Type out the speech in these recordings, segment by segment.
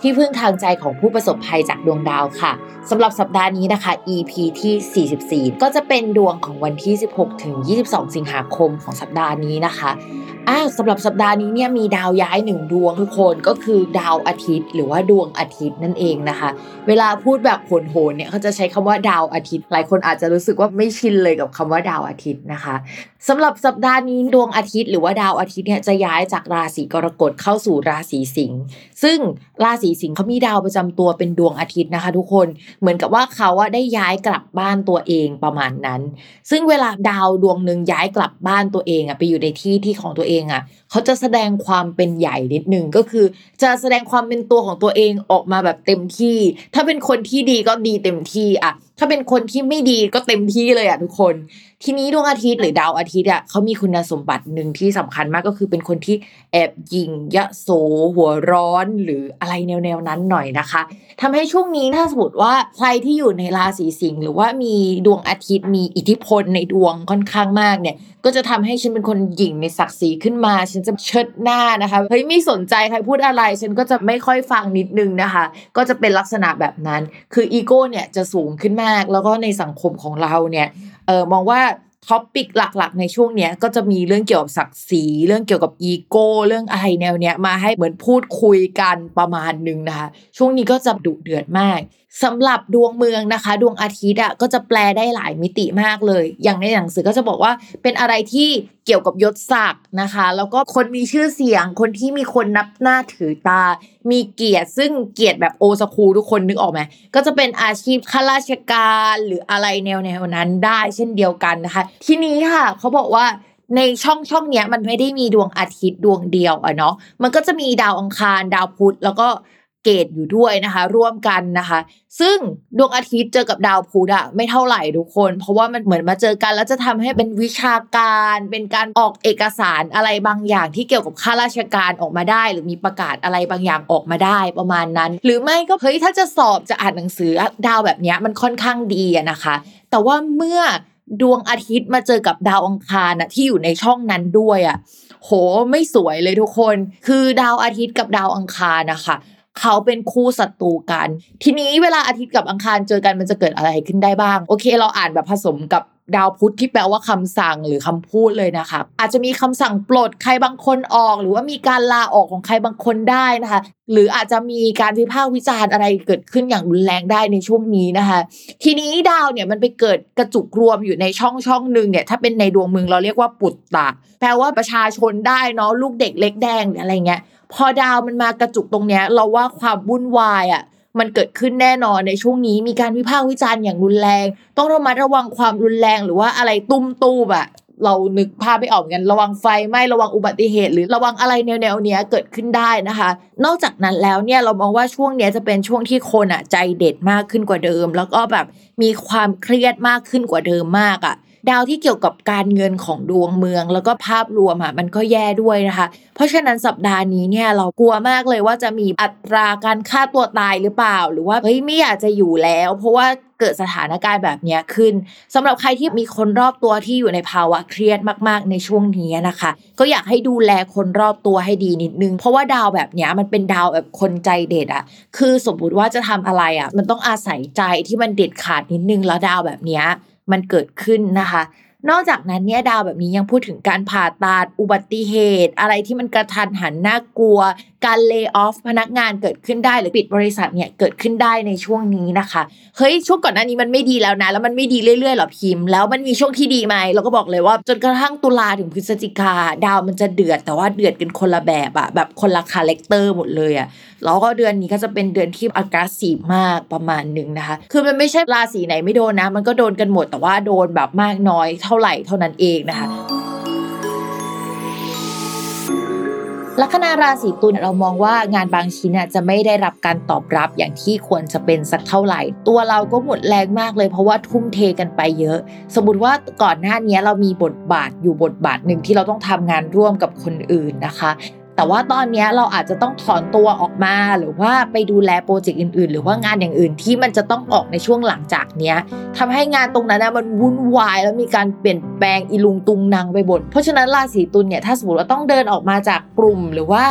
ที่พึ่งทางใจของผู้ประสบภัยจากดวงดาวค่ะสำหรับสัปดาห์นี้นะคะ EP ที่ 44 ก็จะเป็นดวงของวันที่ 16 ถึง 22 สิงหาคมของสัปดาห์นี้นะคะอ่าสำหรับสัปดาห์นี้เนี่ยมีดาวย้ายหนึ่งดวงทุกคนก็คือดาวอาทิตย์ หรือว่าดวงอาทิตย์นั่นเองนะคะ เวลาพูดแบบโหนๆเนี่ยเขาจะใช้คำว่าดาวอาทิตย์ หลายคนอาจจะรู้สึกว่าไม่ชินเลยกับคำว่าดาวอาทิตย์นะคะสำหรับสัปดาห์นี้ดวงอาทิตย์ หรือว่าดาวอาทิตย์เนี่ยจะย้ายจากราศีกรกฎเข้าสู่ราศีสิงห์ซึ่งราศีสิงห์เขามีดาวประจำตัวเป็นดวงอาทิตย์นะคะ ทุกคนเหมือนกับว่าเขาอะได้ย้ายกลับบ้านตัวเองประมาณนั้น ซึ่งเวลาดาวดวงหนึ่งย้ายกลับบ้านตัวเองอะไปอยู่ในที่ที่ของตัวเองอะเขาจะแสดงความเป็นใหญ่นิดนึงก็คือ จะแสดงความเป็นตัวของตัวเองออกมาแบบเต็มที่ ถ้าเป็นคนที่ดีก็ดีเต็มที่อะ ถ้าเป็นคนที่ไม่ดีก็เต็มที่เลยอะทุกคน ทีนี้ดวงอาทิตย์หรือดาวอาทิตย์อะเขามีคุณสมบัติหนึ่งที่สำคัญมากก็คือเป็นคนที่แอบยิงยะโสหัวร้อนหรืออะไรแนวๆนั้นหน่อยนะคะทำให้ช่วงนี้ถ้าสมมติว่าใครที่อยู่ในราศีสิงห์หรือว่ามีดวงอาทิตย์มีอิทธิพลในดวงค่อนข้างมากเนี่ย ก็จะทำให้ฉันเป็นคนหยิ่งในศักดิ์ศรีขึ้นมา ฉันจะเชิดหน้านะคะเฮ้ยไม่สนใจใครพูดอะไร ฉันก็จะไม่ค่อยฟังนิดนึงนะคะ ก็จะเป็นลักษณะแบบนั้น คืออีโก้เนี่ยจะสูงขึ้นมากแล้วก็ในสังคมของเราเนี่ยเออมองว่า topic หลักๆ ในช่วงเนี้ยก็จะมีเรื่องเกี่ยวกับศักดิ์ศรีเรื่องเกี่ยวกับอีโก้เรื่องอะไรแนวเนี้ยมาให้เหมือนพูดคุยกันประมาณนึงนะคะ ช่วงนี้ก็จะดุเดือดมากสำหรับดวงเมืองนะคะ ดวงอาทิตย์อะก็จะแปลได้หลายมิติมากเลย อย่างในหนังสือก็จะบอกว่าเป็นอะไรที่ เกี่ยวกับยศศักดิ์นะคะ แล้วก็คนมีชื่อเสียง คนที่มีคนนับหน้าถือตา มีเกียรติซึ่งเกียรติแบบโอสคูทุกคนนึกออกไหมก็จะเป็นอาชีพข้าราชการหรืออะไรแนวแนวนั้นได้เช่นเดียวกันนะคะ ทีนี้ค่ะเขาบอกว่าในช่องช่องเนี้ยมันไม่ได้มีดวงอาทิตย์ดวงเดียวอะเนาะมันก็จะมีดาวอังคารดาวพุธแล้วก็ เกตอยู่ด้วยนะคะ ร่วมกันนะคะ ซึ่งดวงอาทิตย์เจอกับดาวพุธอะไม่เท่าไหร่ทุกคน เพราะว่ามันเหมือนมาเจอกัน แล้วจะทำให้เป็นวิชาการ เป็นการออกเอกสารอะไรบางอย่างที่เกี่ยวกับข้าราชการออกมาได้ หรือมีประกาศอะไรบางอย่างออกมาได้ประมาณนั้น หรือไม่ก็เฮ้ยถ้าจะสอบจะอ่านหนังสือดาวแบบนี้มันค่อนข้างดีอะนะคะ แต่ว่าเมื่อดวงอาทิตย์มาเจอกับดาวอังคารนะที่อยู่ในช่องนั้นด้วยอะ่ะโหไม่สวยเลยทุกคน คือดาวอาทิตย์กับดาวอังคารนะคะ เขาเป็นคู่ศัตรูกัน ทีนี้เวลาอาทิตย์กับอังคารเจอกันมันจะเกิดอะไรขึ้นได้บ้าง โอเค เราอ่านแบบผสมกับดาวพุธที่แปลว่าคำสั่งหรือคำพูดเลยนะคะ อาจจะมีคำสั่งปลดใครบางคนออก หรือว่ามีการลาออกของใครบางคนได้นะคะ หรืออาจจะมีการวิพากษ์วิจารณ์อะไรเกิดขึ้นอย่างรุนแรงได้ในช่วงนี้นะคะ ทีนี้ดาวเนี่ยมันไปเกิดกระจุกรวมอยู่ในช่องช่องหนึ่งเนี่ยถ้าเป็นในดวงเมืองเราเรียกว่าปุตตะ แปลว่าประชาชนได้เนาะลูกเด็กเล็กแดงอะไรเงี้ย พอดาวมันมากระจุกตรงเนี้ย เราว่าความวุ่นวายอะมันเกิดขึ้นแน่นอนในช่วงนี้มีการวิพากษ์วิจารณ์อย่างรุนแรง ต้องระมัดระวังความรุนแรงหรือว่าอะไรตุ้มตู้แบบเรานึกภาพไม่ออกกันระวังไฟไหม้ระวังอุบัติเหตุ หรือระวังอะไรแนวๆเนี้ยเกิดขึ้นได้นะคะ นอกจากนั้นแล้วเนี่ยเรามองว่าช่วงเนี้ยจะเป็นช่วงที่คนอะใจเด็ดมากขึ้นกว่าเดิม แล้วก็แบบมีความเครียดมากขึ้นกว่าเดิมมากอะ ดาวที่เกี่ยวกับการเงินของดวงเมือง แล้วก็ภาพรวมอะมันก็แย่ด้วยนะคะ เพราะฉะนั้นสัปดาห์นี้เนี่ยเรากลัวมากเลยว่าจะมีอัตราการฆ่าตัวตายหรือเปล่า หรือว่าเฮ้ยไม่อยากจะอยู่แล้ว เพราะว่าเกิดสถานการณ์แบบนี้ขึ้นสำหรับใครที่มีคนรอบตัวที่อยู่ในภาวะเครียดมากๆในช่วงนี้นะคะ ก็อยากให้ดูแลคนรอบตัวให้ดีนิดนึง เพราะว่าดาวแบบนี้มันเป็นดาวแบบคนใจเด็ดอะคือสมมติว่าจะทำอะไรอะมันต้องอาศัยใจที่มันเด็ดขาดนิดนึงแล้วดาวแบบนี้ มันเกิดขึ้นนะคะ นอกจากนั้นเนี่ยดาวแบบนี้ยังพูดถึงการผ่าตัดอุบัติเหตุ อะไรที่มันกระทันหันน่ากลัว การ lay off พนักงานเกิดขึ้นได้หรือปิดบริษัทเนี่ยเกิดขึ้นได้ในช่วงนี้นะคะเฮ้ยช่วงก่อนหน้านี้มันไม่ดีแล้วนะ แล้วมันไม่ดีเรื่อยๆหรอพิมพ์แล้วมันมีช่วงที่ดีไหมเราก็บอกเลยว่าจนกระทั่งตุลาถึงพฤศจิกาดาวมันจะเดือดแต่ว่าเดือดกันคนละแบบอะแบบคนละ character หมดเลยอะแล้วก็เดือนนี้ก็จะเป็นเดือนที่อากาศสีมากประมาณหนึ่งนะคะ คือมันไม่ใช่ราศีไหนไม่โดนนะ มันก็โดนกันหมดแต่ว่าโดนแบบมากน้อยเท่าไหร่เท่านั้นเองนะคะลัคนาราศีตุลเรามองว่างานบางชิ้นจะไม่ได้รับการตอบรับอย่างที่ควรจะเป็นสักเท่าไหร่ ตัวเราก็หมดแรงมากเลยเพราะว่าทุ่มเทกันไปเยอะ สมมติว่าก่อนหน้านี้เรามีบทบาทอยู่บทบาทหนึ่งที่เราต้องทำงานร่วมกับคนอื่นนะคะ แต่ว่าตอนนี้เราอาจจะต้องถอนตัวออกมา หรือว่าไปดูแลโปรเจกต์อื่น ๆ หรือว่างานอย่างอื่นที่มันจะต้องออกในช่วงหลังจากเนี้ยทำให้งานตรงนั้นนะมันวุ่นวาย แล้วมีการเปลี่ยนแปลงอีลุงตุงนางไปหมดเพราะฉะนั้นราศีตุลเนี่ยถ้าสมมติว่าต้องเดินออกมาจากกลุ่มหรือว่า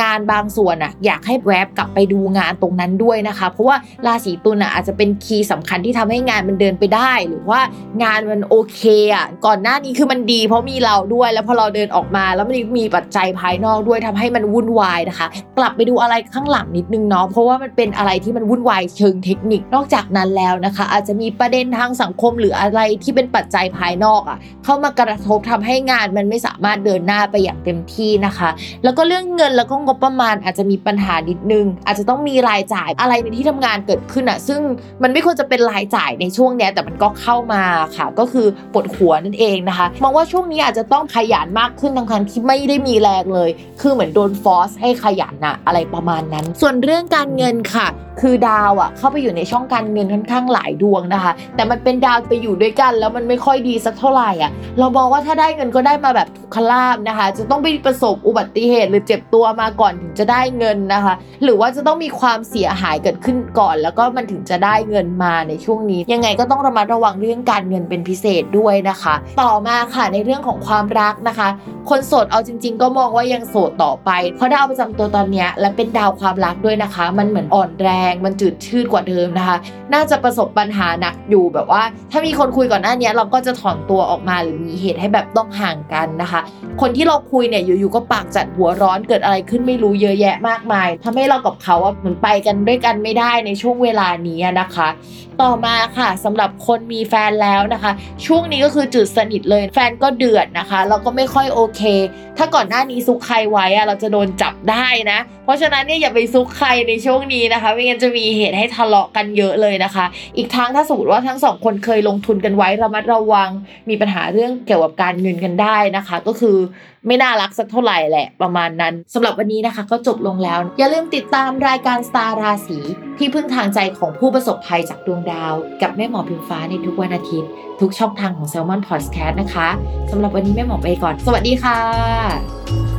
งานบางส่วนอะอยากให้แวบกลับไปดูงานตรงนั้นด้วยนะคะ เพราะว่าราศีตุลอะอาจจะเป็นคีย์สำคัญที่ทำให้งานมันเดินไปได้ หรือว่างานมันโอเคอะก่อนหน้านี้คือมันดี เพราะมีเราด้วย แล้วพอเราเดินออกมา แล้วมันมีปัจจัยภายนอกด้วยทำให้มันวุ่นวายนะคะ กลับไปดูอะไรข้างหลังนิดนึงเนาะเพราะว่ามันเป็นอะไรที่มันวุ่นวายเชิงเทคนิคนอกจากนั้นแล้วนะคะ อาจจะมีประเด็นทางสังคมหรืออะไรที่เป็นปัจจัยภายนอกอะ เข้ามากระทบทำให้งานมันไม่สามารถเดินหน้าไปอย่างเต็มที่นะคะ แล้วก็เรื่องเงินแล้วก็งบประมาณอาจจะมีปัญหานิดนึง อาจจะต้องมีรายจ่ายอะไรในที่ทำงานเกิดขึ้นอะซึ่งมันไม่ควรจะเป็นรายจ่ายในช่วงนี้แต่มันก็เข้ามาค่ะ ก็คือปวดหัวนั่นเองนะคะมองว่าช่วงนี้อาจจะต้องขยันมากขึ้นทั้งๆที่ไม่ได้มีแรงเลย คือเหมือนโดนฟอสให้ขยันอะอะไรประมาณนั้น ส่วนเรื่องการเงินค่ะ คือดาวอะเข้าไปอยู่ในช่องการเงินค่อนข้างหลายดวงนะคะ แต่มันเป็นดาวไปอยู่ด้วยกัน แล้วมันไม่ค่อยดีสักเท่าไหร่อะเรามองว่าถ้าได้เงินก็ได้มาแบบทุกขลาบนะคะ จะต้องไปประสบอุบัติเหตุหรือเจ็บตัวมาก่อนถึงจะได้เงินนะคะ หรือว่าจะต้องมีความเสียหายเกิดขึ้นก่อน แล้วก็มันถึงจะได้เงินมาในช่วงนี้ ยังไงก็ต้องระมัดระวังเรื่องการเงินเป็นพิเศษด้วยนะคะ ต่อมาค่ะในเรื่องของความรักนะคะ คนโสดเอาจริง ๆ ก็มองว่ายังโสดต่อไป เพราะดาวประจำตัวตอนนี้และเป็นดาวความรักด้วยนะคะ มันเหมือนอ่อนแรงมันจืดชืดกว่าเดิมนะคะ น่าจะประสบปัญหาหนักอยู่แบบว่า ถ้ามีคนคุยก่อนหน้านี้เราก็จะถอนตัวออกมาหรือมีเหตุให้แบบต้องห่างกันนะคะ คนที่เราคุยเนี่ยอยู่ๆก็ปากจัดหัวร้อนเกิดอะไรขึ้นไม่รู้เยอะแยะมากมายทำให้เรากับเขาเหมือนไปกันด้วยกันไม่ได้ในช่วงเวลานี้นะคะ ต่อมาค่ะสำหรับคนมีแฟนแล้วนะคะ ช่วงนี้ก็คือจืดสนิทเลยแฟนก็เดือดนะคะเราก็ไม่ค่อยโอเค ถ้าก่อนหน้านี้ซุกใครไว้อะเราจะโดนจับได้นะ เพราะฉะนั้นเนี่ยอย่าไปซุกใครในช่วงนี้นะคะไม่งั้นจะมีเหตุให้ทะเลาะกันเยอะเลยนะคะ อีกทั้งถ้าสมมติว่าทั้งสองคนเคยลงทุนกันไว้ระมัดระวัง มีปัญหาเรื่องเกี่ยวกับการเงินกันได้นะคะ ก็คือไม่น่ารักสักเท่าไหร่แหละประมาณนั้นสำหรับวันนี้นะคะก็จบลงแล้ว อย่าลืมติดตามรายการสตาร์ราศีที่พึ่งทางใจของผู้ประสบภัยจากดวงดาว กับแม่หมอพิมฟ้าในทุกวันอาทิตย์ ทุกช่องทางของ s ซ l m o n Podcast นะคะสำหรับวันนี้แม่หมอไปก่อน สวัสดีค่ะ